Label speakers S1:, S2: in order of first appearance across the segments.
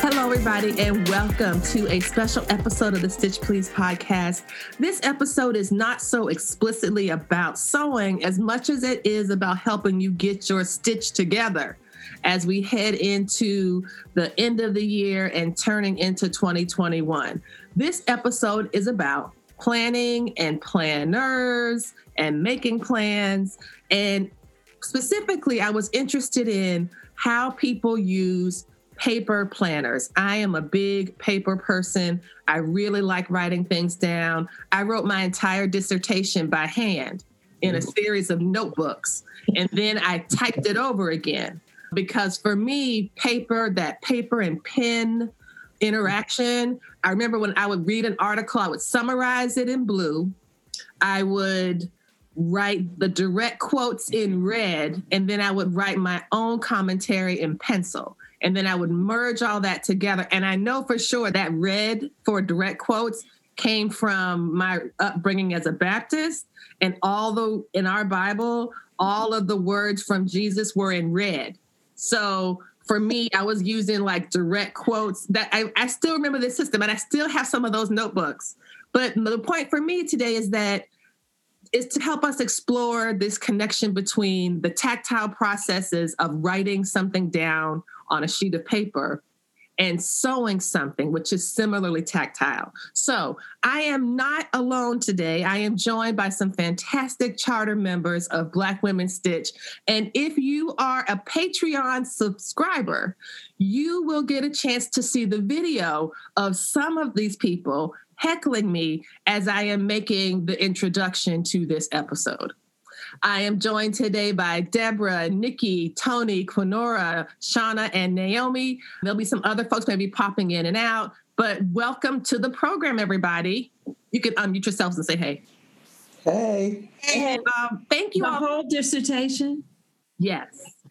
S1: Hello, everybody, and welcome to a special episode of the Stitch Please podcast. This episode is not so explicitly about sewing as much as it is about helping you get your stitch together as we head into the end of the year and turning into 2021. This episode is about planning and planners and making plans. And specifically, I was interested in how people use paper planners. I am a big paper person. I really like writing things down. I wrote my entire dissertation by hand in a mm. series of notebooks, and then I typed it over again. Because for me, paper, that paper and pen interaction, I remember when I would read an article, I would summarize it in blue. I would write the direct quotes in red, and then I would write my own commentary in pencil. And then I would merge all that together. And I know for sure that red for direct quotes came from my upbringing as a Baptist. And all the in our Bible, all of the words from Jesus were in red. So for me, I was using like direct quotes that I, I still remember the system and I still have some of those notebooks. But the point for me today is that is to help us explore this connection between the tactile processes of writing something down on a sheet of paper and sewing something, which is similarly tactile. So I am not alone today. I am joined by some fantastic charter members of Black Women Stitch. And if you are a Patreon subscriber, you will get a chance to see the video of some of these people heckling me as I am making the introduction to this episode. I am joined today by Deborah, Nikki, Tony, Quinora, Shauna, and Naomi. There'll be some other folks maybe popping in and out, but welcome to the program, everybody. You can unmute yourselves and say hey.
S2: Hey.
S1: And um, thank you
S3: the
S1: all.
S3: whole dissertation?
S1: Yes,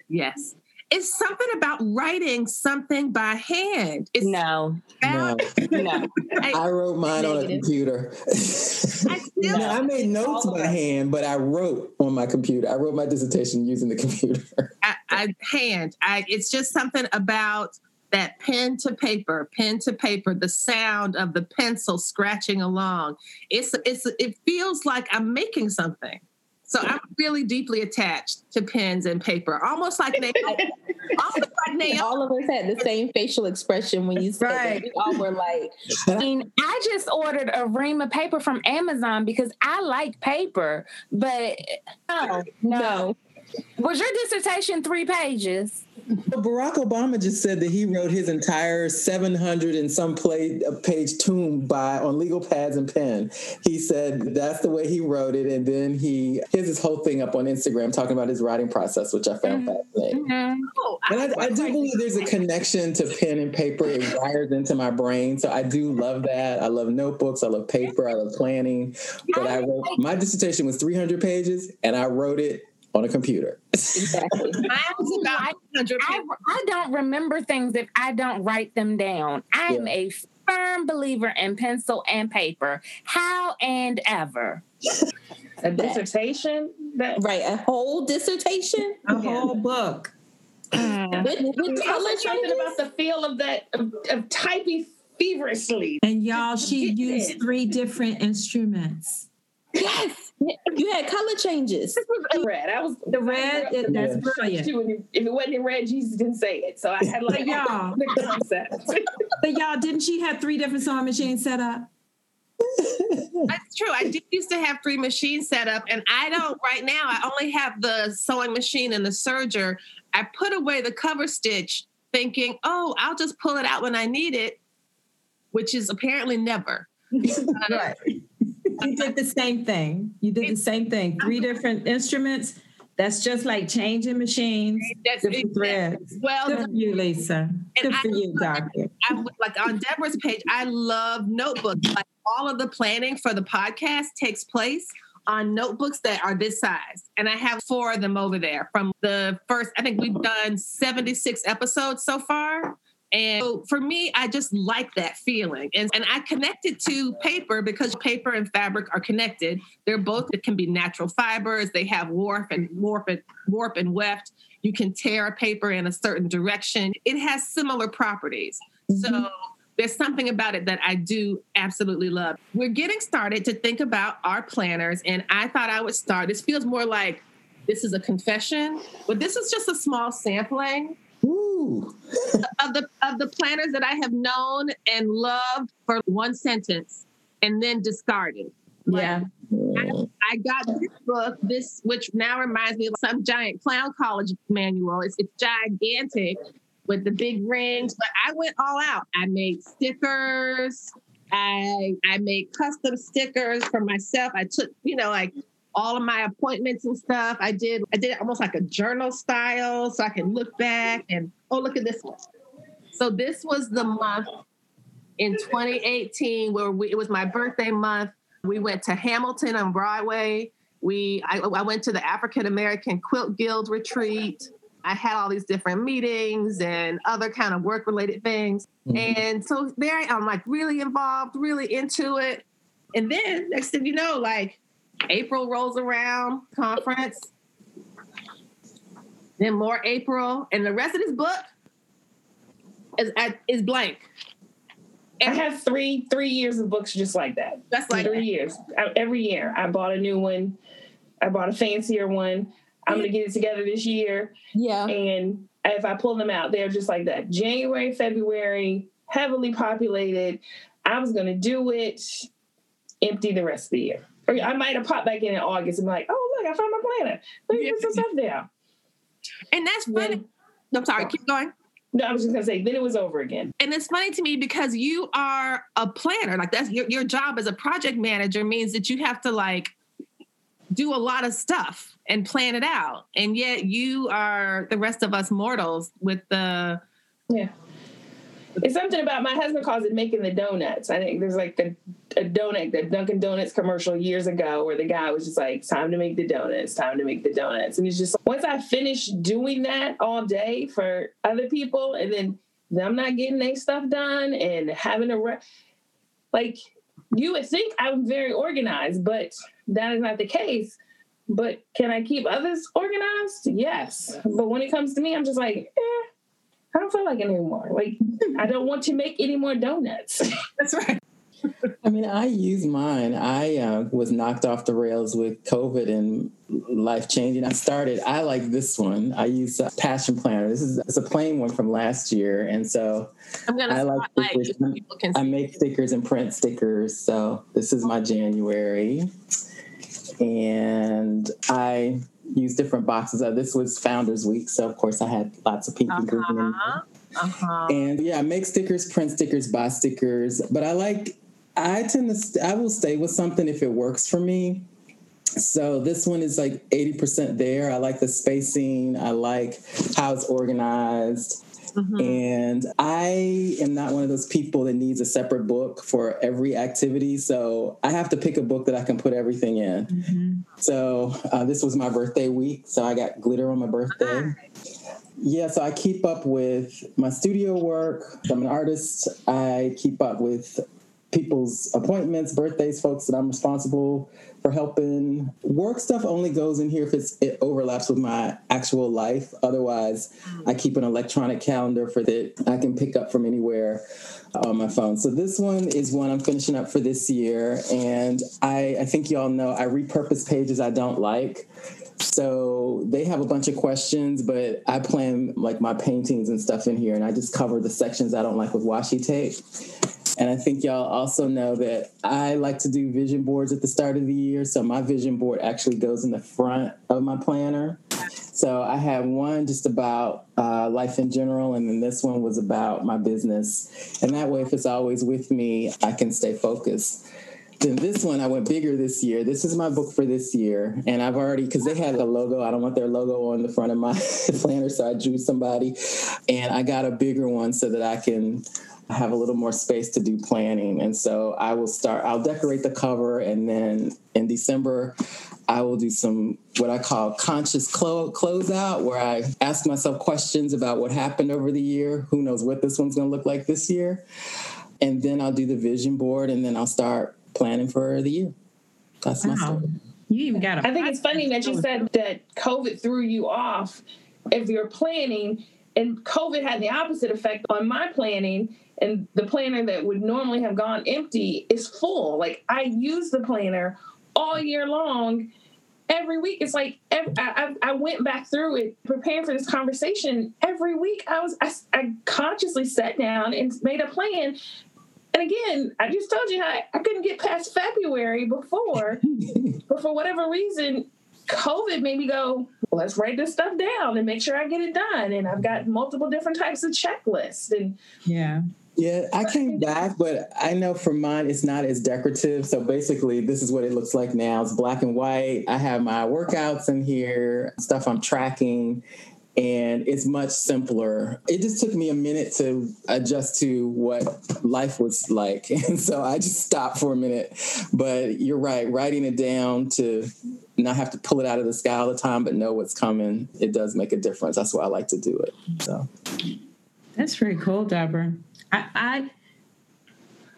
S1: yes. It's something about writing something by hand. It's
S4: no,
S2: no,
S4: no.
S2: I, I wrote mine Negative. on a computer. I still, no, I made notes by hand, but I wrote on my computer. I wrote my dissertation using the computer.
S1: I, I hand. I. It's just something about that pen to paper, pen to paper, the sound of the pencil scratching along. It's it's it feels like I'm making something. So I'm really deeply attached to pens and paper, almost like they, almost
S4: like they. All of us had the same facial expression when you said right. that. We all were like, I mean, I just ordered a ream of paper from Amazon because I like paper, but no, no. no. Was your dissertation three pages?
S2: Barack Obama just said that he wrote his entire 700 and some play, uh, page tome by on legal pads and pen. He said that's the way he wrote it, and then he has this whole thing up on Instagram talking about his writing process, which I found mm-hmm. fascinating. Mm-hmm. Oh, and I, I, do believe there's a connection to pen and paper. It wires into my brain, so I do love that. I love notebooks. I love paper. I love planning. But I wrote my dissertation was 300 pages, and I wrote it on a computer.
S4: Exactly. I, I, I, don't remember things if I don't write them down. I'm yeah. a firm believer in pencil and paper. How and ever.
S3: a dissertation?
S4: That, right, a whole dissertation?
S3: A yeah. whole book.
S4: Mm. with, with color
S3: something about the feel of that of, of typing feverishly.
S5: And y'all, she used three different instruments.
S4: Yes. You had color changes.
S3: This was red. I was
S5: the red. It, that's yeah. brilliant.
S3: If it wasn't in red, Jesus didn't say it. So I had like y'all. the concept.
S5: but y'all, didn't she have three different sewing machines set up?
S1: That's true. I did used to have three machines set up, and I don't right now. I only have the sewing machine and the serger. I put away the cover stitch, thinking, "Oh, I'll just pull it out when I need it," which is apparently never.
S5: right you did the same thing. You did the same thing. Three different instruments. That's just like changing machines. That's different threads. Well, good for you, Lisa. Good for I, you, Doctor.
S1: I, like on Deborah's page, I love notebooks. Like all of the planning for the podcast takes place on notebooks that are this size. And I have four of them over there from the first, I think we've done 76 episodes so far. And so for me, I just like that feeling. And, and I connected to paper because paper and fabric are connected. They're both, it can be natural fibers. They have warp and warp and warp and weft. You can tear a paper in a certain direction. It has similar properties. Mm-hmm. So there's something about it that I do absolutely love. We're getting started to think about our planners, and I thought I would start. This feels more like this is a confession, but this is just a small sampling of the of the planners that I have known and loved for one sentence and then discarded.
S5: Yeah.
S1: I, I, got this book, this which now reminds me of some giant clown college manual. It's, it's gigantic with the big rings, but I went all out. I made stickers. I I made custom stickers for myself. I took, you know, like all of my appointments and stuff. I did I did almost like a journal style so I can look back and oh look at this one. So this was the month in 2018 where we, it was my birthday month. We went to Hamilton on Broadway. We I, I went to the African American Quilt Guild retreat. I had all these different meetings and other kind of work related things. Mm-hmm. And so there I'm like really involved, really into it. And then next thing you know, like April rolls around, conference, then more April, and the rest of this book is is blank.
S3: I have three three years of books just like that.
S1: That's like
S3: three that. years. I, every year, I bought a new one. I bought a fancier one. I'm gonna get it together this year.
S5: Yeah.
S3: And if I pull them out, they're just like that. January, February, heavily populated. I was gonna do it, empty the rest of the year. Or I might have popped back in in August and be like, oh look, I found my planner. Let me put some stuff down.
S1: And that's funny. Then, I'm sorry, keep going.
S3: No, I was just gonna say, then it was over again.
S1: And it's funny to me because you are a planner. Like that's your your job as a project manager means that you have to like do a lot of stuff and plan it out. And yet you are the rest of us mortals with the
S3: Yeah. It's something about my husband calls it making the donuts. I think there's like the a donut, the Dunkin' Donuts commercial years ago where the guy was just like, time to make the donuts, time to make the donuts. And it's just once I finish doing that all day for other people and then them not getting their stuff done and having a re- like you would think I'm very organized, but that is not the case. But can I keep others organized? Yes. But when it comes to me, I'm just like, eh, I don't feel like it anymore. Like, I don't want to make any more donuts.
S1: That's right.
S2: I mean, I use mine. I uh, was knocked off the rails with COVID and life changing. I started. I like this one. I use a Passion Planner. This is it's a plain one from last year, and so
S1: I'm gonna I like stickers.
S2: I make stickers and print stickers. So this is my January, and I use different boxes. Uh, this was Founders Week, so of course I had lots of people uh-huh. Uh-huh. And yeah, I make stickers, print stickers, buy stickers. But I like, I tend to, st- I will stay with something if it works for me. So this one is like 80% there. I like the spacing. I like how it's organized. Mm-hmm. And I am not one of those people that needs a separate book for every activity. So I have to pick a book that I can put everything in. Mm-hmm. So uh, this was my birthday week. So I got glitter on my birthday. Yeah, so I keep up with my studio work. I'm an artist. I keep up with people's appointments, birthdays, folks that I'm responsible for helping. Work stuff only goes in here if it's, it overlaps with my actual life. Otherwise, I keep an electronic calendar for that I can pick up from anywhere uh, on my phone. So this one is one I'm finishing up for this year, and I, I think y'all know I repurpose pages I don't like. So they have a bunch of questions, but I plan like my paintings and stuff in here, and I just cover the sections I don't like with washi tape. And I think y'all also know that I like to do vision boards at the start of the year. So my vision board actually goes in the front of my planner. So I have one just about uh, life in general, and then this one was about my business. And that way, if it's always with me, I can stay focused. then this one I went bigger this year. This is my book for this year, and I've already because they had a logo. I don't want their logo on the front of my planner, so I drew somebody, and I got a bigger one so that I can have a little more space to do planning. And so I will start. I'll decorate the cover, and then in December, I will do some what I call conscious clo- closeout, where I ask myself questions about what happened over the year. Who knows what this one's going to look like this year? And then I'll do the vision board, and then I'll start planning for the year. That's wow. my story.
S5: You even got
S3: I think it's funny that you said that COVID threw you off if you're planning, and COVID had the opposite effect on my planning. And the planner that would normally have gone empty is full. Like I use the planner all year long. Every week, it's like every, I, I went back through it, preparing for this conversation. Every week, I was I, I consciously sat down and made a plan and again, I just told you how I couldn't get past February before, but for whatever reason, COVID made me go, let's write this stuff down and make sure I get it done. And I've got multiple different types of checklists. And
S5: yeah.
S2: Yeah, I came back, but I know for mine it's not as decorative. So basically, this is what it looks like now. It's black and white. I have my workouts in here, stuff I'm tracking, and it's much simpler. It just took me a minute to adjust to what life was like. And so I just stopped for a minute. But you're right, writing it down to not have to pull it out of the sky all the time, but know what's coming, it does make a difference. That's why I like to do it. So
S5: that's very cool, Deborah. I, I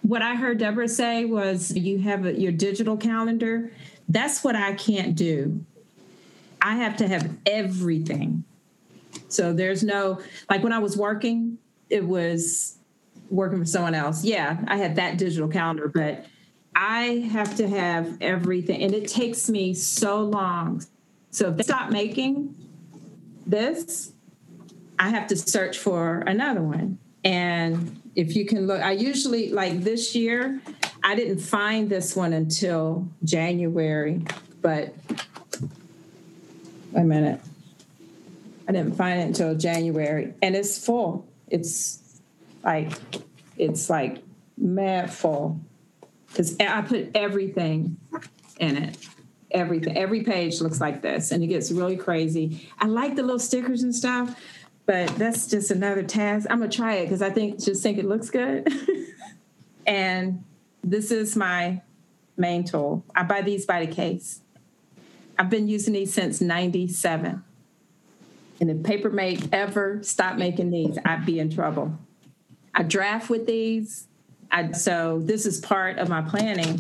S5: what I heard Deborah say was you have a, your digital calendar. That's what I can't do. I have to have everything so there's no, like when I was working, it was working for someone else. Yeah, I had that digital calendar, but I have to have everything. And it takes me so long. So if they stop making this, I have to search for another one. And if you can look, I usually, like this year, I didn't find this one until January, but wait a minute. I didn't find it until January, and it's full. It's like it's like mad full because I put everything in it. Everything, every page looks like this, and it gets really crazy. I like the little stickers and stuff, but that's just another task. I'm gonna try it because I think just think it looks good. and this is my main tool. I buy these by the case. I've been using these since '97. And if Papermate ever stopped making these, I'd be in trouble. I draft with these. I, so this is part of my planning,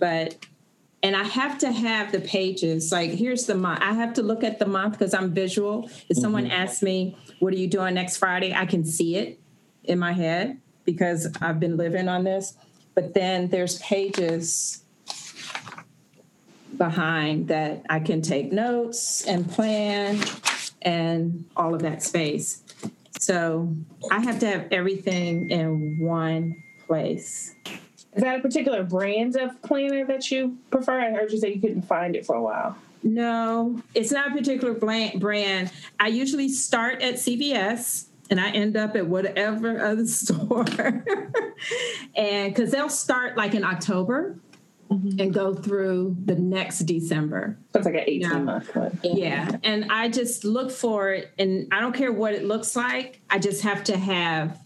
S5: but and I have to have the pages. Like here's the month. I have to look at the month because I'm visual. If someone mm-hmm. asks me, "What are you doing next Friday?" I can see it in my head because I've been living on this. But then there's pages behind that I can take notes and plan and all of that space. So I have to have everything in one place.
S3: Is that a particular brand of planner that you prefer? I heard you say you couldn't find it for a while.
S5: No, it's not a particular brand. I usually start at CVS and I end up at whatever other store. and because they'll start like in October mm-hmm. and go through the next December.
S3: That's like an 18 yeah. month
S5: one. Yeah. And I just look for it and I don't care what it looks like. I just have to have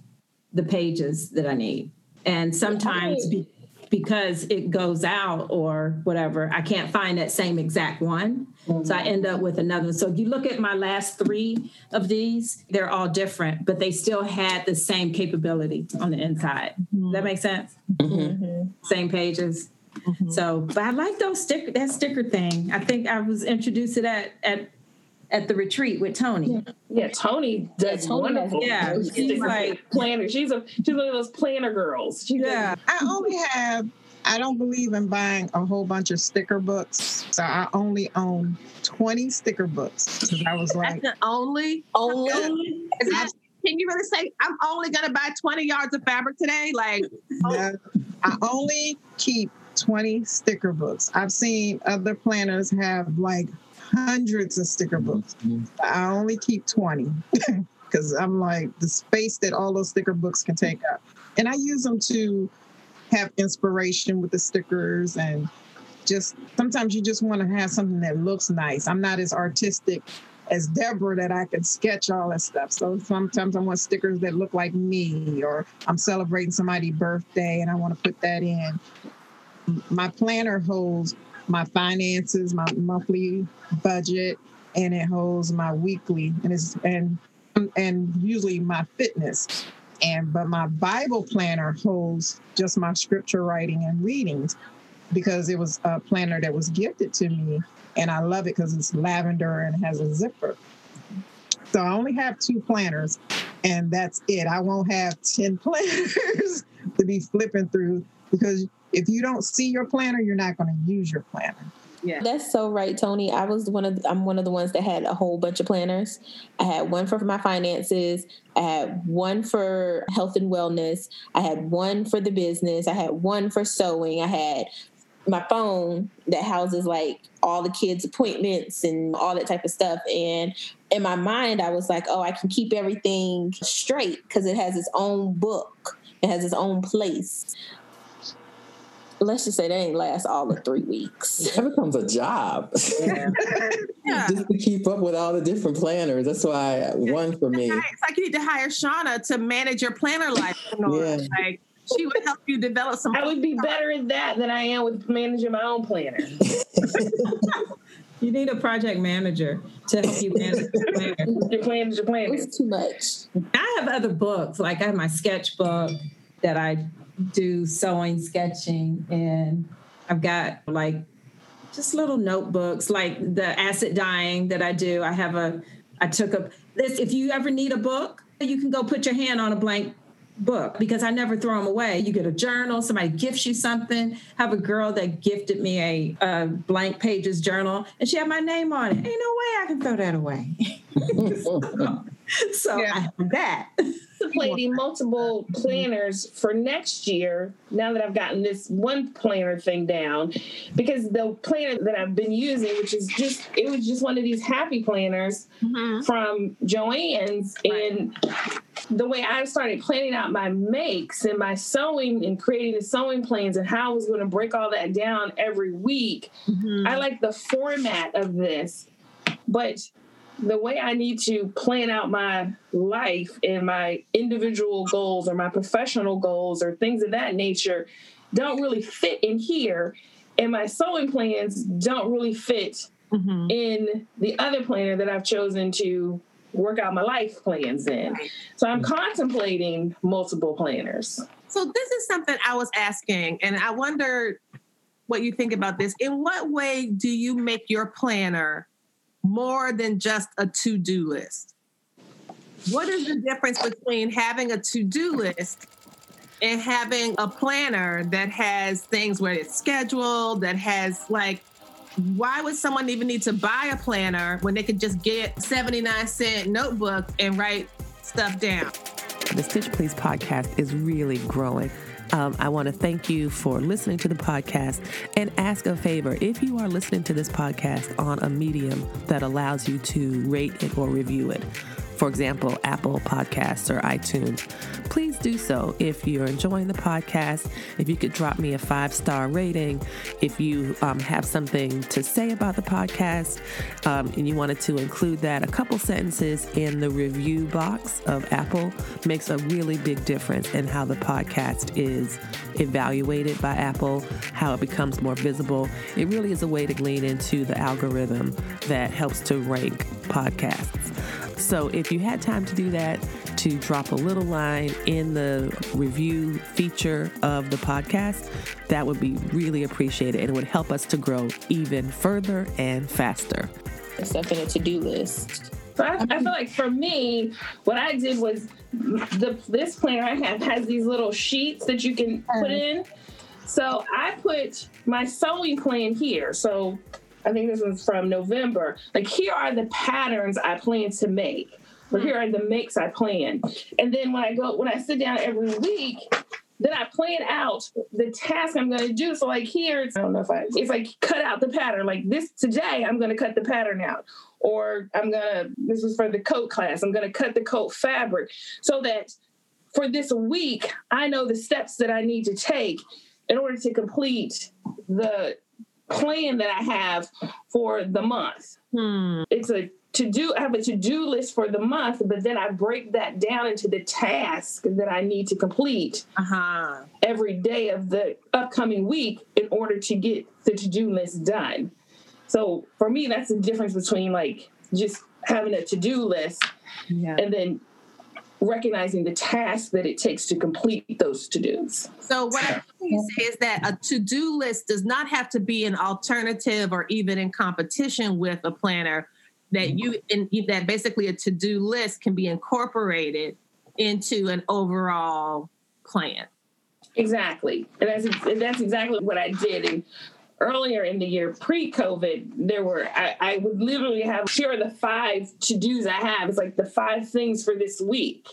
S5: the pages that I need. And sometimes be, because it goes out or whatever, I can't find that same exact one. Mm-hmm. So I end up with another. So if you look at my last three of these, they're all different, but they still had the same capability on the inside. Mm-hmm. Does that make sense? Mm-hmm. Same pages. Mm-hmm. So, but I like those sticker that sticker thing. I think I was introduced to that at at the retreat with Tony.
S3: Yeah, yeah Tony does yeah, wonderful.
S5: Yeah,
S3: she's like planner. She's a she's one of those planner girls. She
S6: yeah, does. I only have. I don't believe in buying a whole bunch of sticker books, so I only own twenty sticker books. because I was like,
S1: only, only. can you really say I'm only going to buy 20 yards of fabric today? Like,
S6: no, I only keep 20 sticker books. I've seen other planners have like hundreds of sticker books. Mm-hmm. I only keep 20 because I'm like the space that all those sticker books can take up. And I use them to have inspiration with the stickers and just sometimes you just want to have something that looks nice. I'm not as artistic as Deborah that I can sketch all that stuff. So sometimes I want stickers that look like me, or I'm celebrating somebody's birthday and I want to put that in. My planner holds my finances, my monthly budget, and it holds my weekly and it's and and usually my fitness. And but my Bible planner holds just my scripture writing and readings because it was a planner that was gifted to me and I love it because it's lavender and has a zipper. So I only have two planners and that's it. I won't have 10 planners to be flipping through because if you don't see your planner, you're not going to use your planner.
S4: Yeah. That's so right, Tony. I was one of the, I'm one of the ones that had a whole bunch of planners. I had one for my finances, I had one for health and wellness, I had one for the business, I had one for sewing, I had my phone that houses like all the kids' appointments and all that type of stuff. And in my mind, I was like, oh, I can keep everything straight because it has its own book, it has its own place. Let's just say they ain't last all of three weeks.
S2: That becomes a job. Yeah. yeah. Just to keep up with all the different planners. That's why one for me.
S1: It's like you need to hire Shauna to manage your planner life. yeah. Like she would help you develop some.
S3: I would be better at that than I am with managing my own planner.
S5: you need a project manager to help you manage your planner.
S3: Your planner, your planner.
S4: It's too much.
S5: I have other books, like I have my sketchbook that I do sewing, sketching, and I've got like just little notebooks, like the acid dyeing that I do. I have a, I took a this. If you ever need a book, you can go put your hand on a blank book because I never throw them away. You get a journal, somebody gifts you something. have a girl that gifted me a, a, blank pages journal and she had my name on it. Ain't no way I can throw that away. so, so yeah. I have that
S3: contemplating multiple planners for next year now that I've gotten this one planner thing down because the planner that I've been using, which is just it was just one of these happy planners mm-hmm. from Joann's right. and the way I started planning out my makes and my sewing and creating the sewing plans and how I was going to break all that down every week. Mm-hmm. I like the format of this. But the way I need to plan out my life and my individual goals or my professional goals or things of that nature don't really fit in here. And my sewing plans don't really fit mm-hmm. in the other planner that I've chosen to work out my life plans in. So I'm contemplating multiple planners.
S1: So this is something I was asking, and I wonder what you think about this. In what way do you make your planner more than just a to do list. What is the difference between having a to do list and having a planner that has things where it's scheduled, that has like, why would someone even need to buy a planner when they could just get 79 cent notebook and write stuff down?
S7: The Stitch Please podcast is really growing. Um, I want to thank you for listening to the podcast and ask a favor. If you are listening to this podcast on a medium that allows you to rate it or review it, for example, Apple Podcasts or iTunes, please do so. If you're enjoying the podcast, if you could drop me a five star rating, if you um, have something to say about the podcast um, and you wanted to include that, a couple sentences in the review box of Apple makes a really big difference in how the podcast is evaluated by Apple, how it becomes more visible. It really is a way to lean into the algorithm that helps to rank podcasts. So if you had time to do that, to drop a little line in the review feature of the podcast, that would be really appreciated and it would help us to grow even further and faster.
S4: Stuff in a to do list.
S3: So I, I, feel like for me, what I did was the this planner I have has these little sheets that you can put mm. in. So I put my sewing plan here. So I think this was from November. Like, here are the patterns I plan to make, or here are the makes I plan. And then when I go, when I sit down every week, then I plan out the task I'm going to do. So, like here, I don't know if I, if I cut out the pattern, like this today, I'm going to cut the pattern out, or I'm going to, this is for the coat class, I'm going to cut the coat fabric so that for this week, I know the steps that I need to take in order to complete the plan that I have for the month.
S1: Hmm.
S3: It's a to do I have a to-do list for the month, but then I break that down into the task that I need to complete
S1: Uh-huh.
S3: every day of the upcoming week in order to get the to-do list done. So for me, that's the difference between like just having a to-do list
S5: Yeah.
S3: and then recognizing the task that it takes to complete those to-dos.
S1: So what I'm you say is that a to-do list does not have to be an alternative or even in competition with a planner. That you in that basically a to-do list can be incorporated into an overall plan.
S3: Exactly. And that's and that's exactly what I did. And earlier in the year, pre-COVID, there were I, I would literally have here are the five to-dos I have. It's like the five things for this week.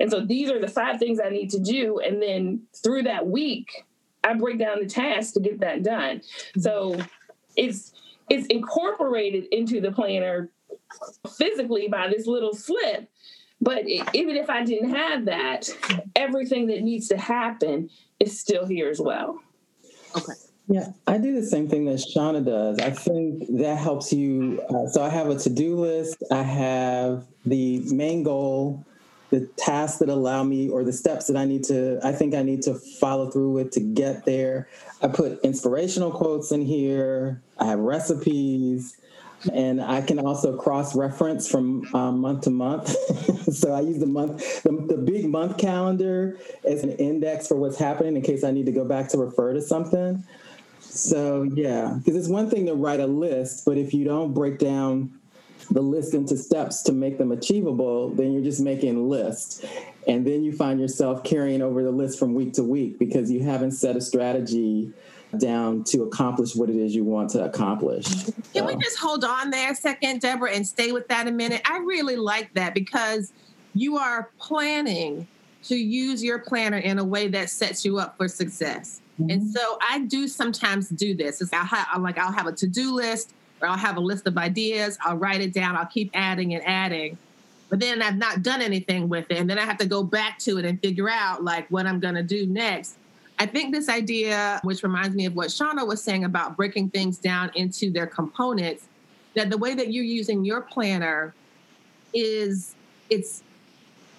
S3: And so these are the five things I need to do. And then through that week, I break down the tasks to get that done. So it's it's incorporated into the planner physically by this little slip. But even if I didn't have that, everything that needs to happen is still here as well.
S2: Yeah, I do the same thing that Shauna does. I think that helps you. Uh, so I have a to do list, I have the main goal, the tasks that allow me, or the steps that I need to, I think I need to follow through with to get there. I put inspirational quotes in here, I have recipes. And I can also cross reference from um, month to month. so I use the month, the, the big month calendar as an index for what's happening in case I need to go back to refer to something. So yeah, because it's one thing to write a list, but if you don't break down the list into steps to make them achievable, then you're just making a list. And then you find yourself carrying over the list from week to week because you haven't set a strategy down to accomplish what it is you want to accomplish.
S1: Can we just hold on there a second, Deborah, and stay with that a minute? I really like that because you are planning to use your planner in a way that sets you up for success. And mm-hmm. so I do sometimes do this. It's I'll have, like I'll have a to-do list or I'll have a list of ideas. I'll write it down. I'll keep adding and adding. But then I've not done anything with it. And then I have to go back to it and figure out like what I'm going to do next. I think this idea, which reminds me of what Shauna was saying about breaking things down into their components, that the way that you're using your planner is it's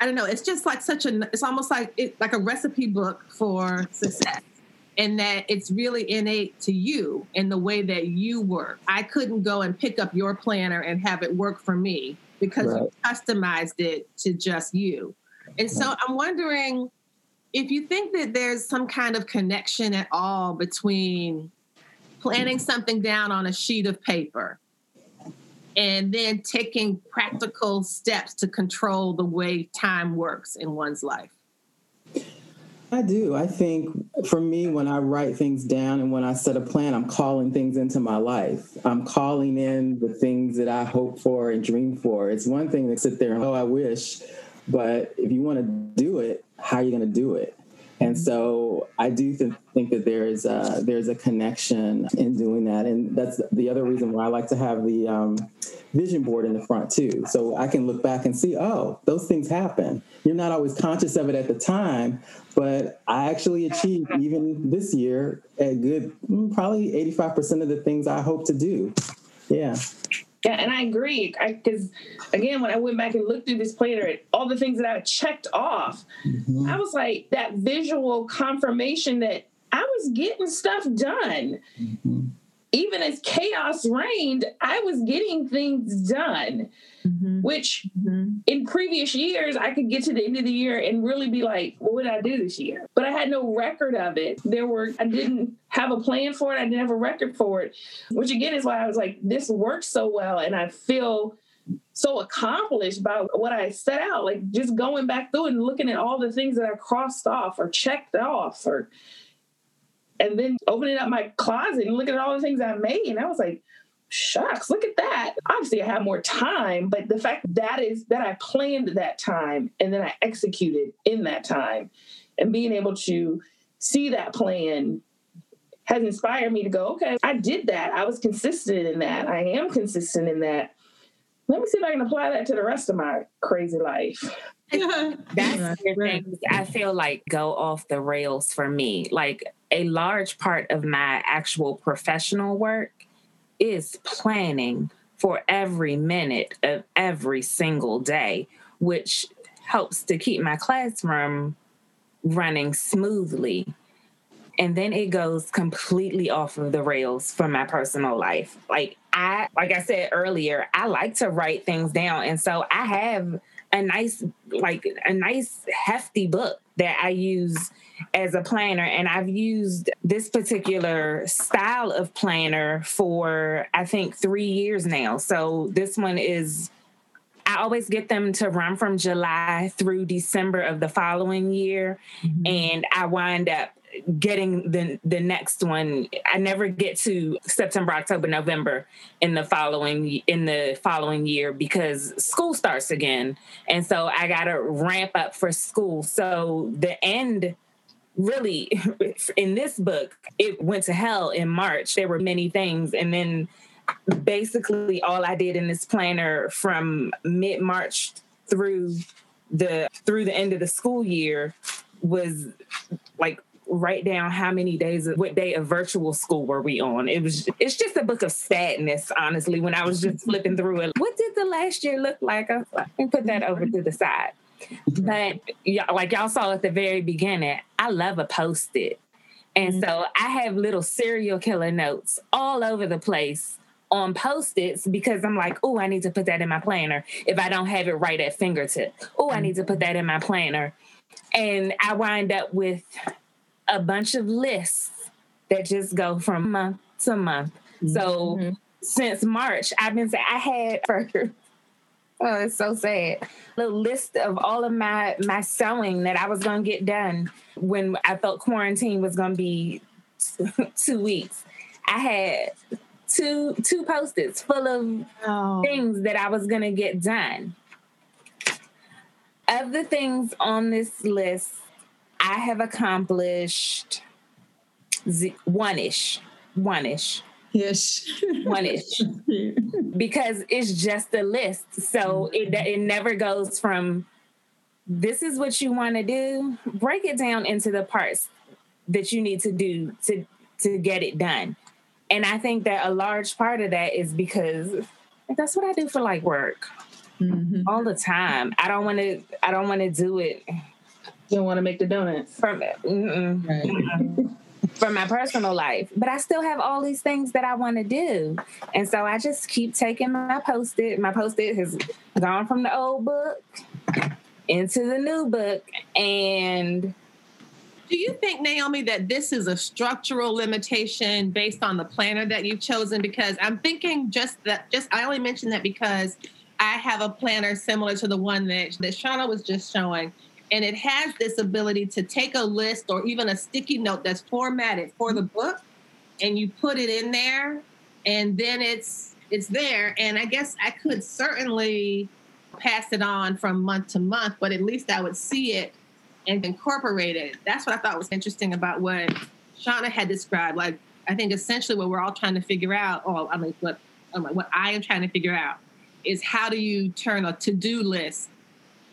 S1: I don't know, it's just like such a it's almost like it like a recipe book for success. And that it's really innate to you in the way that you work. I couldn't go and pick up your planner and have it work for me because you customized it to just you. And so I'm wondering if you think that there's some kind of connection at all between planning something down on a sheet of paper and then taking practical steps to control the way time works in one's life.
S2: I do. I think for me, when I write things down and when I set a plan, I'm calling things into my life. I'm calling in the things that I hope for and dream for. It's one thing to sit there and, oh, I wish, but if you want to do it, how are you going to do it? And so I do th- think that there's a, there's a connection in doing that, and that's the other reason why I like to have the um, vision board in the front too, so I can look back and see, oh, those things happen. You're not always conscious of it at the time, but I actually achieved even this year a good mm, probably 85% of the things I hope to do. Yeah.
S3: Yeah, and I agree. Because again, when I went back and looked through this planner, all the things that I checked off,
S2: Mhm.
S3: I was like that visual confirmation that I was getting stuff done.
S2: Mhm.
S3: Even as chaos reigned, I was getting things done, mm-hmm. which mm-hmm. in previous years, I could get to the end of the year and really be like, what would I do this year? But I had no record of it. There were, I didn't have a plan for it. I didn't have a record for it, which again is why I was like, this works so well. And I feel so accomplished by what I set out, like just going back through and looking at all the things that I crossed off or checked off or, and then opening up my closet and looking at all the things I made. And I was like, shucks, look at that. Obviously, I have more time, but the fact that is that I planned that time and then I executed in that time and being able to see that plan has inspired me to go, okay, I did that. I was consistent in that. I am consistent in that. Let me see if I can apply that to the rest of my crazy life.
S4: That's the things I feel like go off the rails for me. Like a large part of my actual professional work is planning for every minute of every single day, which helps to keep my classroom running smoothly. And then it goes completely off of the rails for my personal life. Like I like I said earlier, I like to write things down. And so I have a nice like a nice hefty book that I use as a planner and I've used this particular style of planner for I think 3 years now. So this one is I always get them to run from July through December of the following year mm-hmm. and I wind up getting the the next one. I never get to september october november in the following in the following year because school starts again. And so i gotta ramp up for school. So the end really in this book it went to hell in march. There were many things. And then basically all i did in this planner from mid-march through the through the end of the school year was like write down how many days of what day of virtual school were we on. It was it's just a book of sadness, honestly, when I was just flipping through it. What did the last year look like? I can put that over to the side. But yeah, like y'all saw at the very beginning, I love a post-it. And so mm-hmm. I have little serial killer notes all over the place on post-its because I'm like, oh, I need to put that in my planner if I don't have it right at fingertip. Oh, I mm-hmm. need to put that in my planner. And I wind up with a bunch of lists that just go from month to month. Mm-hmm. So since March, I've been saying I had for oh, it's so sad. The list of all of my my sewing that I was gonna get done when I felt quarantine was gonna be two weeks. I had two two post-its full of oh. things that I was gonna get done. Of the things on this list, I have accomplished one ish, one ish.
S5: Yes.
S4: one ish. because it's just a list. So it, it never goes from this is what you want to do, break it down into the parts that you need to do to to get it done. And I think that a large part of that is because that's what I do for like work mm-hmm. all the time. I don't want to. I don't want to do it
S3: you don't want to make the donuts.
S4: From right. from my personal life, but I still have all these things that I want to do, and so I just keep taking my post-it. My post-it has gone from the old book into the new book, and.
S1: Do you think, Naomi, that this is a structural limitation based on the planner that you've chosen? Because I'm thinking just that. Just I only mentioned that because I have a planner similar to the one that that Shauna was just showing and it has this ability to take a list or even a sticky note that's formatted for the book and you put it in there and then it's it's there. And i guess i could certainly pass it on from month to month but at least i would see it and incorporate it. That's what i thought was interesting about what shauna had described. Like i think essentially what we're all trying to figure out or i mean what what i am trying to figure out is how do you turn a to-do list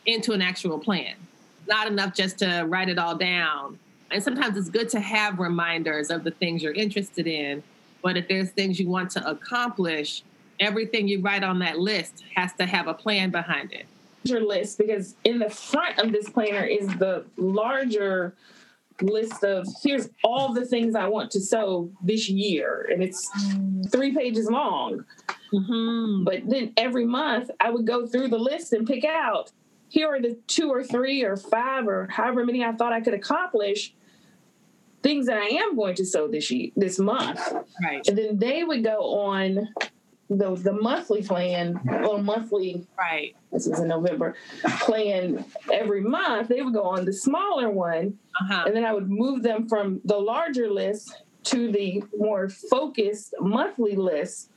S1: into an actual plan not enough just to write it all down. And sometimes it's good to have reminders of the things you're interested in. But if there's things you want to accomplish, everything you write on that list has to have a plan behind it.
S3: Your list, because in the front of this planner is the larger list of here's all the things I want to sew this year, and it's three pages long. Mm-hmm. But then every month I would go through the list and pick out here are the two or three or five or however many I thought I could accomplish things that I am going to sew this year, this month.
S1: Right.
S3: And then they would go on the the monthly plan or monthly
S1: right.
S3: This was in November plan every month. They would go on the smaller one, uh-huh. and then I would move them from the larger list to the more focused monthly list.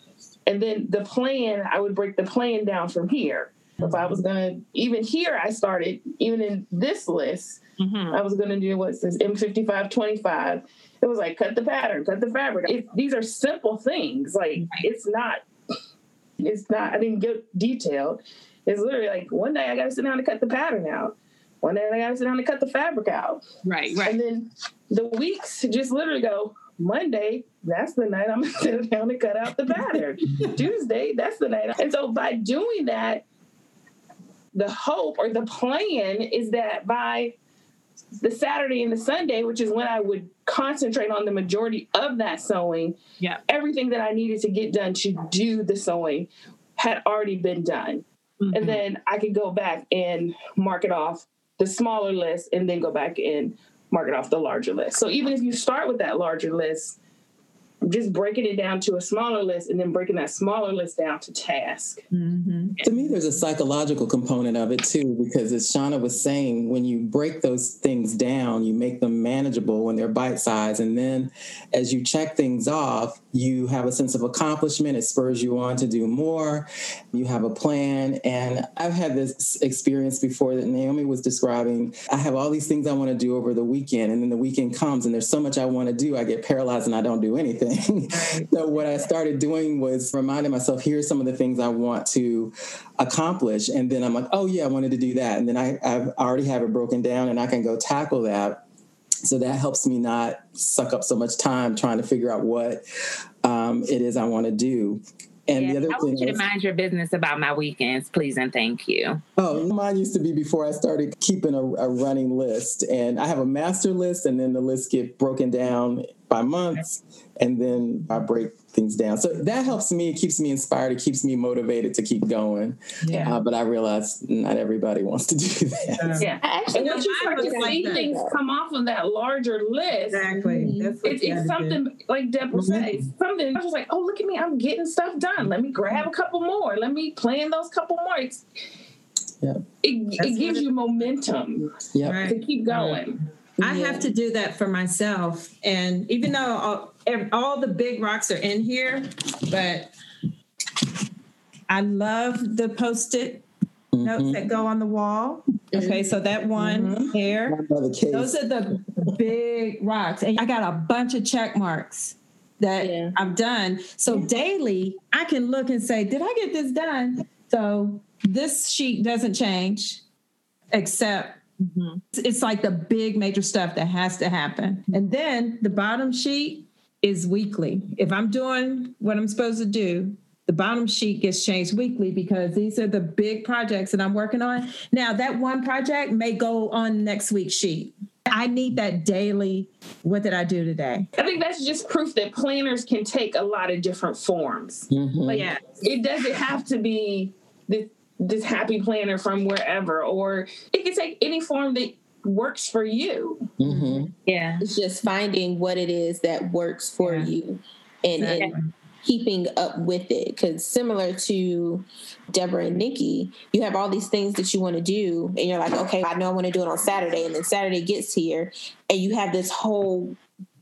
S3: And then the plan, I would break the plan down from here. If I was gonna even here, I started even in this list. Mm-hmm. I was gonna do what's this M55 25. It was like cut the pattern, cut the fabric. It, these are simple things. Like it's not, it's not. I didn't get detailed. It's literally like one day I got to sit down and cut the pattern out. One day I got to sit down and cut the fabric out.
S1: Right, right.
S3: And then the weeks just literally go Monday, that's the night I'm gonna sit down and cut out the pattern. Tuesday, that's the night. And so by doing that, the hope or the plan is that by the Saturday and the Sunday, which is when I would concentrate on the majority of that sewing,
S1: yeah,
S3: everything that I needed to get done to do the sewing had already been done. Mm-hmm. And then I could go back and mark it off the smaller list and then go back and mark it off the larger list. So even if you start with that larger list, just breaking it down to a smaller list and then breaking that smaller list down to task.
S2: Mm-hmm. To me, there's a psychological component of it too, because as Shauna was saying, when you break those things down, you make them manageable when they're bite sized. And then as you check things off, you have a sense of accomplishment. It spurs you on to do more. You have a plan. And I've had this experience before that Naomi was describing. I have all these things I want to do over the weekend, and then the weekend comes and there's so much I want to do. I get paralyzed and I don't do anything anything. so what I started doing was reminding myself, here's some of the things I want to accomplish. And then I'm like, oh yeah, I wanted to do that. And then I I've already have it broken down and I can go tackle that. So that helps me not suck up so much time trying to figure out what um, it is I want to do.
S4: And the other I want you to mind your business about my weekends, please and thank you.
S2: Oh, mine used to be before I started keeping a, a running list, and I have a master list, and then the list get broken down by months, and then I break things down. So that helps me. It keeps me inspired. It keeps me motivated to keep going. Yeah. Uh, but I realize not everybody wants to do
S3: that. Yeah. Actually, once you start to see like things come off of that larger list,
S5: exactly.
S3: Mm-hmm. That's it's, it's something like Deborah mm-hmm. says. Something I was like, oh, look at me, I'm getting stuff done. Let me grab a couple more. Let me plan those couple more. It's, yeah. It, it gives you momentum yep. to keep going.
S5: I have to do that for myself. And even though all, all the big rocks are in here, but I love the post it mm-hmm. notes that go on the wall. Okay, so that one mm-hmm. there, those are the big rocks. And I got a bunch of check marks that yeah. I've done. So daily, I can look and say, Did I get this done? So this sheet doesn't change except Mm-hmm. It's like the big major stuff that has to happen. And then the bottom sheet is weekly. If I'm doing what I'm supposed to do, the bottom sheet gets changed weekly because these are the big projects that I'm working on. Now, that one project may go on next week's sheet. I need that daily. What did I do today?
S3: I think that's just proof that planners can take a lot of different forms. Mm-hmm. Like, yeah, it doesn't have to be this this happy planner from wherever, or it can take any form that works for you.
S4: Mm-hmm. Yeah.
S8: It's just finding what it is that works for yeah. you and, exactly. and keeping up with it. Because similar to Deborah and Nikki, you have all these things that you want to do, and you're like, okay, I know I want to do it on Saturday. And then Saturday gets here, and you have this whole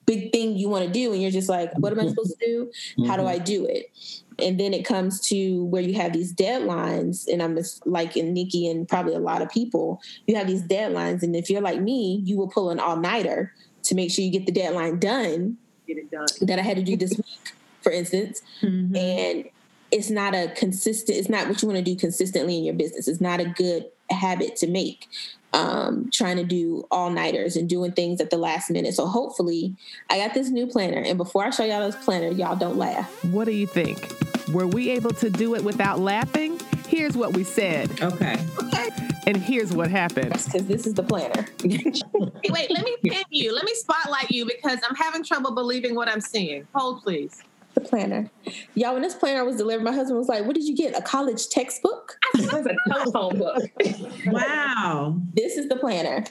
S8: big thing you want to do, and you're just like, what am I supposed to do? How do mm-hmm. I do it? and then it comes to where you have these deadlines and i'm just like in nikki and probably a lot of people you have these deadlines and if you're like me you will pull an all-nighter to make sure you get the deadline done
S1: get it done
S8: that i had to do this week for instance mm-hmm. and it's not a consistent it's not what you want to do consistently in your business it's not a good habit to make um, trying to do all nighters and doing things at the last minute. So hopefully, I got this new planner. And before I show y'all this planner, y'all don't laugh.
S7: What do you think? Were we able to do it without laughing? Here's what we said.
S5: Okay.
S8: Okay.
S7: And here's what happened.
S8: Because this is the planner.
S1: Wait, let me pin you. Let me spotlight you because I'm having trouble believing what I'm seeing. Hold, please
S8: the planner. Y'all, when this planner was delivered, my husband was like, What did you get? A college textbook?
S3: It was a telephone book.
S5: wow.
S8: This is the planner.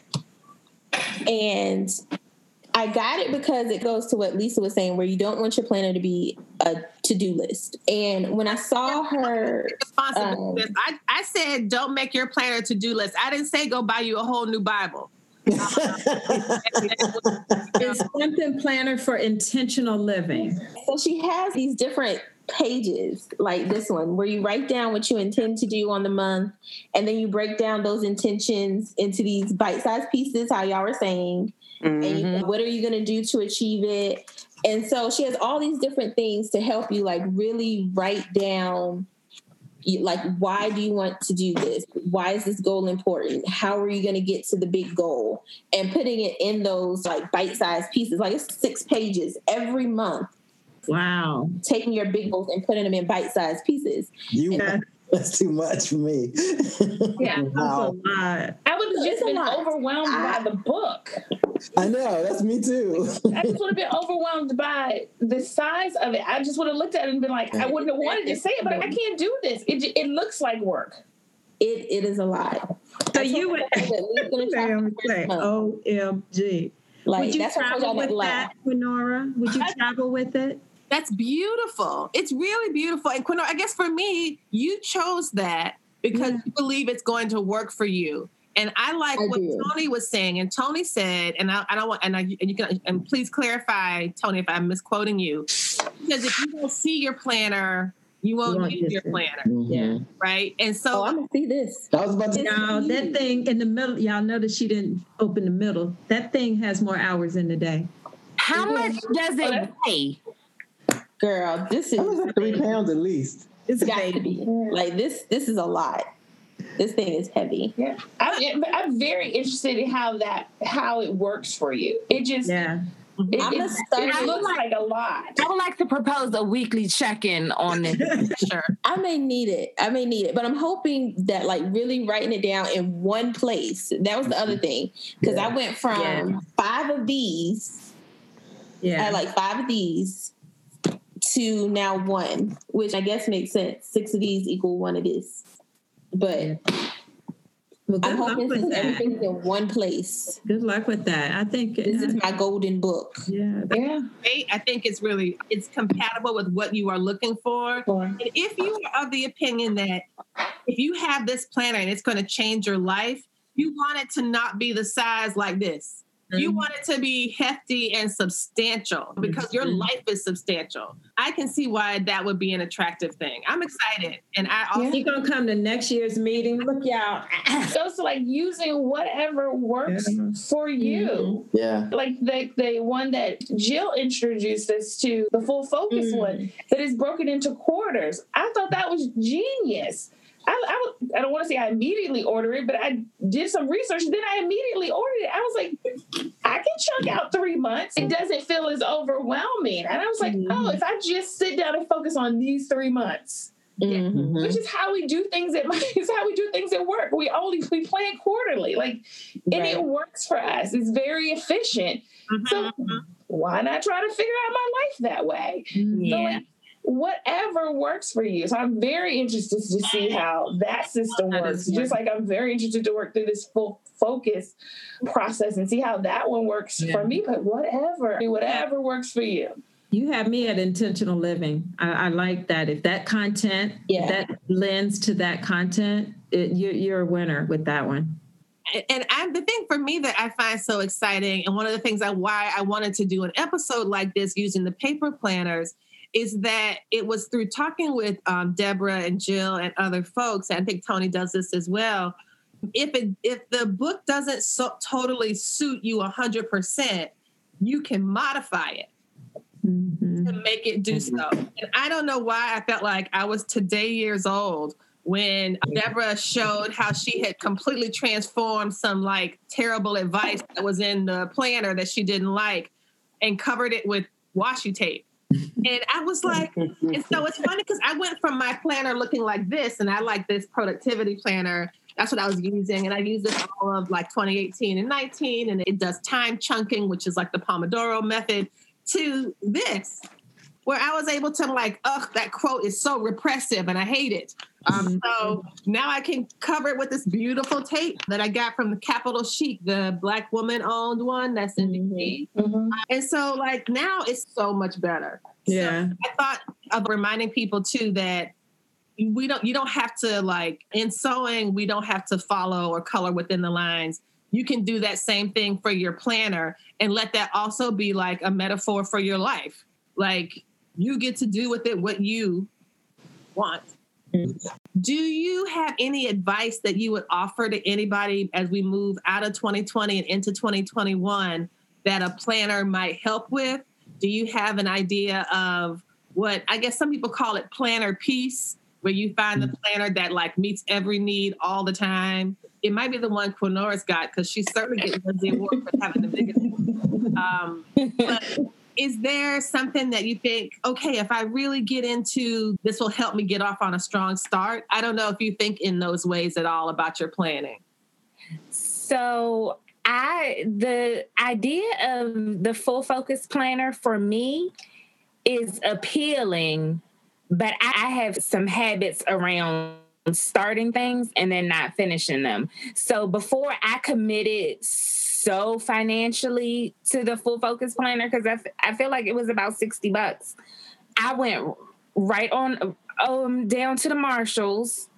S8: And I got it because it goes to what Lisa was saying, where you don't want your planner to be a to do list. And when I saw her,
S1: um, I, I said, don't make your planner to do list. I didn't say go buy you a whole new Bible.
S5: it's something planner for intentional living.
S8: So she has these different pages like this one where you write down what you intend to do on the month and then you break down those intentions into these bite-sized pieces how y'all were saying mm-hmm. and you, mm-hmm. what are you going to do to achieve it and so she has all these different things to help you like really write down like why do you want to do this? Why is this goal important? How are you going to get to the big goal? And putting it in those like bite-sized pieces like it's six pages every month.
S5: Wow.
S8: Taking your big goals and putting them in bite-sized pieces.
S2: You
S8: and,
S2: that's too much for me
S3: yeah
S2: wow. That's a lot.
S3: I would have just been overwhelmed by the book
S2: I know, that's me too.
S3: I just would have been overwhelmed by the size of it. I just would have looked at it and been like, I wouldn't have wanted to say it, but I can't do this. It, it looks like work.
S8: It, it is a lot.
S5: So you would say, OMG.
S8: Like,
S5: would you travel with that, Quinora? Would you travel with it?
S1: That's beautiful. It's really beautiful. And Quinora, I guess for me, you chose that because yeah. you believe it's going to work for you. And I like I what do. Tony was saying. And Tony said, and I, I don't want, and, I, and you can, and please clarify, Tony, if I'm misquoting you, because if you don't see your planner, you won't, you won't use your planner.
S8: Mm-hmm. Yeah.
S1: Right. And so
S8: oh, I'm gonna see this.
S2: I was about to
S5: no, that thing in the middle, y'all know that she didn't open the middle. That thing has more hours in the day.
S4: How much does it weigh?
S8: Girl, this is
S2: like three pounds at least.
S8: It's got to be. Like this, this is a lot this thing is heavy.
S3: Yeah, I'm, I'm very interested in how that how it works for you. It just
S5: yeah.
S3: It, I'm it, it, looks like, a lot.
S4: I would like to propose a weekly check-in on this.
S8: sure. I may need it. I may need it, but I'm hoping that like really writing it down in one place. That was the other mm-hmm. thing because yeah. I went from yeah. five of these. Yeah. I like five of these to now one, which I guess makes sense. Six of these equal one of this. But well, I'm hoping to everything's in one place.
S5: Good luck with that. I think
S8: this is uh, my golden book.
S5: Yeah,
S1: yeah. I think it's really it's compatible with what you are looking for. Sure. And if you are of the opinion that if you have this planner and it's going to change your life, you want it to not be the size like this. You mm-hmm. want it to be hefty and substantial because your mm-hmm. life is substantial. I can see why that would be an attractive thing. I'm excited, and I also
S5: yeah. gonna come to next year's meeting. Look y'all.
S3: so it's like using whatever works yeah. for you.
S2: Mm-hmm. Yeah,
S3: like the the one that Jill introduced us to, the full focus mm. one that is broken into quarters. I thought that was genius I, I, I don't want to say I immediately ordered it, but I did some research. Then I immediately ordered it. I was like, I can chunk out three months. It doesn't feel as overwhelming. And I was like, oh, mm-hmm. oh, if I just sit down and focus on these three months, mm-hmm. which is how we do things at is how we do things at work. We only we plan quarterly, like, and right. it works for us. It's very efficient. Mm-hmm. So why not try to figure out my life that way?
S5: Yeah.
S3: So like, whatever works for you. So I'm very interested to see how that system works. Just like I'm very interested to work through this full focus process and see how that one works yeah. for me. But whatever, whatever works for you.
S5: You have me at intentional living. I, I like that. If that content, yeah. that lends to that content, it, you, you're a winner with that one
S1: and I, the thing for me that I find so exciting, and one of the things I why I wanted to do an episode like this using the paper planners is that it was through talking with um, Deborah and Jill and other folks. And I think Tony does this as well. If it if the book doesn't so totally suit you hundred percent, you can modify it mm-hmm. to make it do so. And I don't know why I felt like I was today years old when Deborah showed how she had completely transformed some like terrible advice that was in the planner that she didn't like and covered it with washi tape and I was like, and so it's funny because I went from my planner looking like this, and I like this productivity planner. That's what I was using. And I used this all of like 2018 and 19, and it does time chunking, which is like the Pomodoro method, to this, where I was able to like, ugh, that quote is so repressive and I hate it. Um, so now I can cover it with this beautiful tape that I got from the Capital Chic, the black woman owned one that's in mm-hmm. mm-hmm. And so like now it's so much better.
S5: Yeah.
S1: So I thought of reminding people too that we don't you don't have to like in sewing, we don't have to follow or color within the lines. You can do that same thing for your planner and let that also be like a metaphor for your life. Like you get to do with it what you want. Do you have any advice that you would offer to anybody as we move out of 2020 and into 2021 that a planner might help with? Do you have an idea of what I guess some people call it planner peace? where you find the planner that like meets every need all the time. It might be the one Quinora's got because she's certainly getting the award for having the biggest. Um, but is there something that you think, okay, if I really get into this, will help me get off on a strong start? I don't know if you think in those ways at all about your planning.
S4: So I the idea of the full focus planner for me is appealing, but I have some habits around starting things and then not finishing them. So before I committed so financially to the full focus planner because I, f- I feel like it was about 60 bucks. I went right on um, down to the Marshalls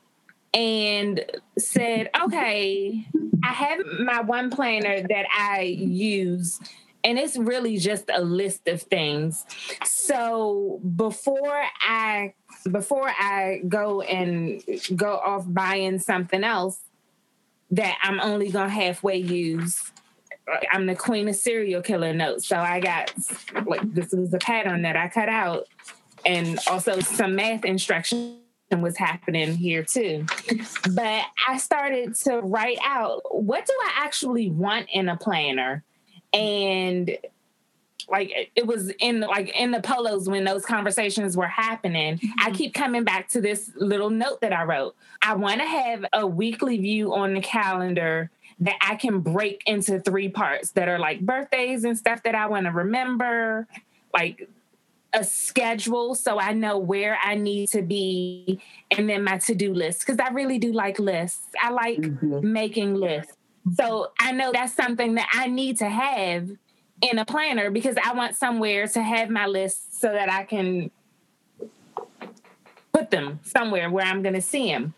S4: and said, okay, I have my one planner that I use and it's really just a list of things. So before I before I go and go off buying something else that I'm only gonna halfway use, I'm the queen of serial killer notes. So I got like this was a pattern that I cut out, and also some math instruction was happening here too. But I started to write out what do I actually want in a planner, and like it was in like in the polos when those conversations were happening mm-hmm. i keep coming back to this little note that i wrote i want to have a weekly view on the calendar that I can break into three parts that are like birthdays and stuff that I want to remember, like a schedule so I know where I need to be, and then my to do list because I really do like lists. I like mm-hmm. making lists. So I know that's something that I need to have in a planner because I want somewhere to have my list so that I can put them somewhere where I'm going to see them.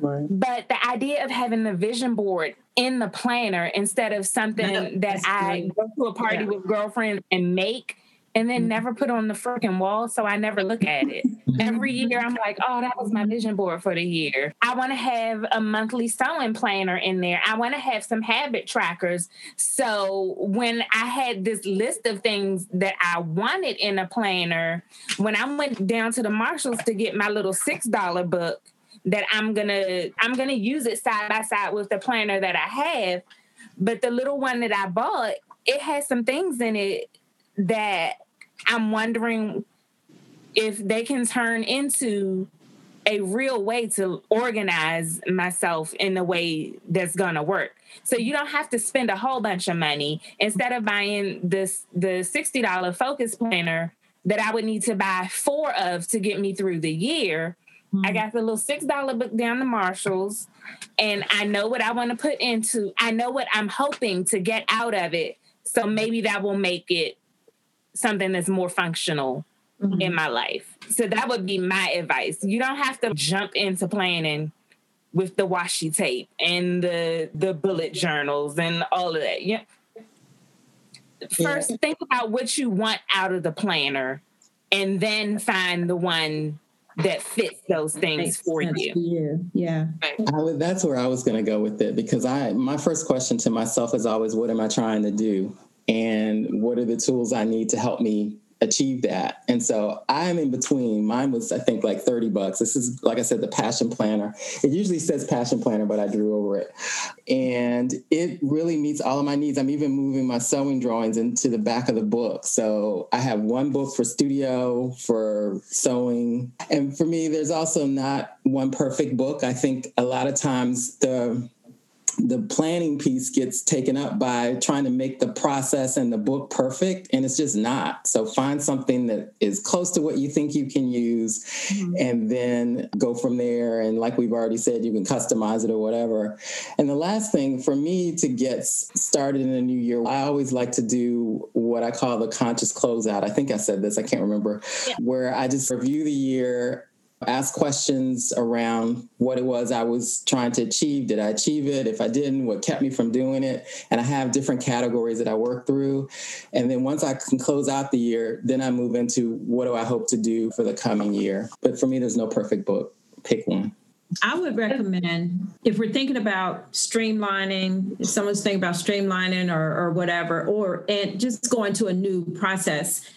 S4: Right. But the idea of having the vision board in the planner instead of something that I go to a party yeah. with girlfriends and make and then mm-hmm. never put on the freaking wall. So I never look at it. Every year I'm like, oh, that was my vision board for the year. I want to have a monthly sewing planner in there. I want to have some habit trackers. So when I had this list of things that I wanted in a planner, when I went down to the Marshalls to get my little $6 book, that I'm gonna I'm gonna use it side by side with the planner that I have. But the little one that I bought, it has some things in it that I'm wondering if they can turn into a real way to organize myself in a way that's gonna work. So you don't have to spend a whole bunch of money instead of buying this the sixty dollar focus planner that I would need to buy four of to get me through the year. Mm-hmm. I got the little six dollar book down the Marshalls, and I know what I want to put into. I know what I'm hoping to get out of it. So maybe that will make it something that's more functional mm-hmm. in my life. So that would be my advice. You don't have to jump into planning with the washi tape and the the bullet journals and all of that. Yeah. First, yeah. think about what you want out of the planner, and then find the one that fits those things for you.
S5: you. Yeah.
S2: Would, that's where I was going to go with it because I my first question to myself is always what am I trying to do? And what are the tools I need to help me achieve that. And so I'm in between. Mine was, I think, like 30 bucks. This is, like I said, the Passion Planner. It usually says Passion Planner, but I drew over it. And it really meets all of my needs. I'm even moving my sewing drawings into the back of the book. So I have one book for studio, for sewing. And for me, there's also not one perfect book. I think a lot of times the the planning piece gets taken up by trying to make the process and the book perfect and it's just not. So find something that is close to what you think you can use mm-hmm. and then go from there. And like we've already said you can customize it or whatever. And the last thing for me to get started in a new year i always like to do what i call the conscious closeout. I think i said this i can't remember. Yeah. where i just review the year ask questions around what it was I was trying to achieve. Did I achieve it? If I didn't, what kept me from doing it? And I have different categories that I work through. And then once I can close out the year, then I move into what do I hope to do for the coming year. But for me, there's no perfect book. Pick one.
S5: I would recommend if we're thinking about streamlining, if someone's thinking about streamlining or, or whatever, or and just going to a new process,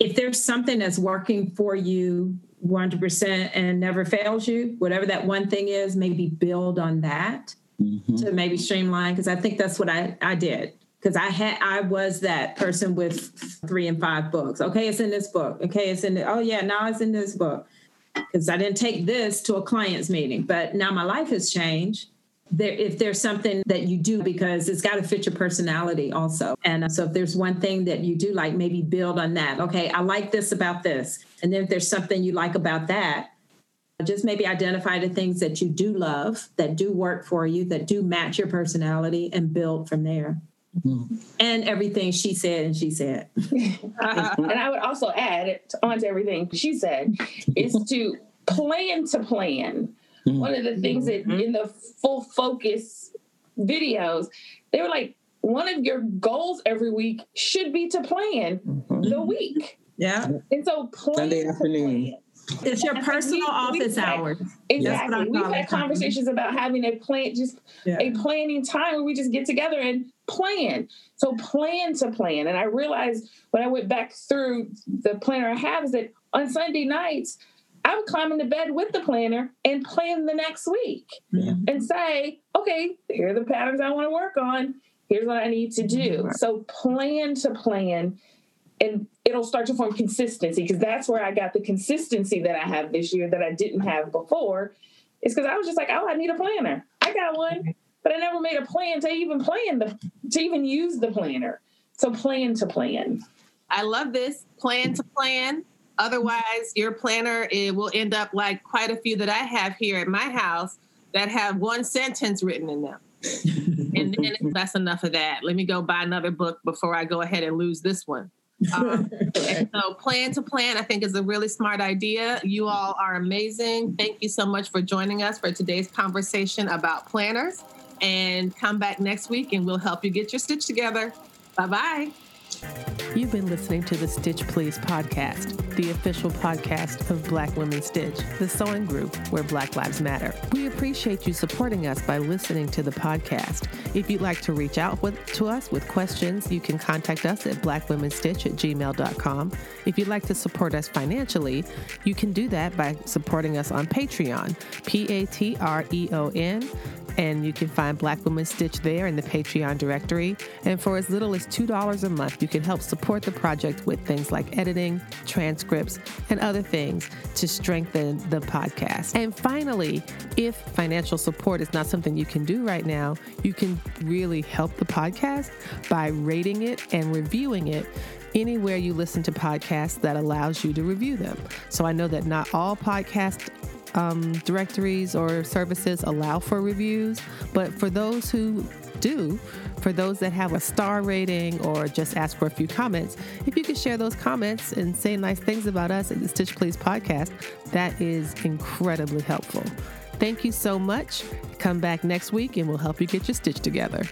S5: if there's something that's working for you 100% and never fails you, whatever that one thing is, maybe build on that mm-hmm. to maybe streamline. Cause I think that's what I, I did. Cause I had, I was that person with three and five books. Okay. It's in this book. Okay. It's in the, oh yeah, now it's in this book. Cause I didn't take this to a client's meeting, but now my life has changed there, if there's something that you do because it's got to fit your personality also. And so if there's one thing that you do like maybe build on that. Okay i like this about this. And then if there's something you like about that just maybe identify the things that you do love that do work for you that do match your personality and build from there. Mm-hmm. and everything she said and she said.
S3: And i would also add on to everything she said is to plan to plan Mm-hmm. One of the things that mm-hmm. in the full focus videos, they were like, one of your goals every week should be to plan mm-hmm. the week.
S5: Yeah.
S3: And so plan
S2: Sunday afternoon.
S5: It's your personal we, office hours.
S3: Exactly. We've had conversations about having a plan, just yeah. a planning time where we just get together and plan. So plan to plan. And I realized when I went back through the planner I have is that on Sunday nights, I would climb into bed with the planner and plan the next week yeah. and say, okay, here are the patterns I want to work on. Here's what I need to do. Mm-hmm. So plan to plan and it'll start to form consistency because that's where I got the consistency that I have this year that I didn't have before. Is because I was just like, oh, I need a planner. I got one, mm-hmm. but I never made a plan to even plan the to even use the planner. So plan to plan.
S1: I love this plan to plan Otherwise, your planner it will end up like quite a few that I have here at my house that have one sentence written in them. and then that's enough of that. Let me go buy another book before I go ahead and lose this one. Um, so, plan to plan, I think, is a really smart idea. You all are amazing. Thank you so much for joining us for today's conversation about planners. And come back next week and we'll help you get your stitch together. Bye bye.
S7: You've been listening to the Stitch Please podcast, the official podcast of Black Women Stitch, the sewing group where Black Lives Matter. We appreciate you supporting us by listening to the podcast. If you'd like to reach out with, to us with questions, you can contact us at blackwomenstitch at gmail.com. If you'd like to support us financially, you can do that by supporting us on Patreon, P A T R E O N and you can find Black Women Stitch there in the Patreon directory. And for as little as $2 a month, you can help support the project with things like editing, transcripts, and other things to strengthen the podcast. And finally, if financial support is not something you can do right now, you can really help the podcast by rating it and reviewing it anywhere you listen to podcasts that allows you to review them. So I know that not all podcast um, directories or services allow for reviews, but for those who do, for those that have a star rating or just ask for a few comments, if you could share those comments and say nice things about us at the Stitch Please podcast, that is incredibly helpful. Thank you so much. Come back next week and we'll help you get your stitch together.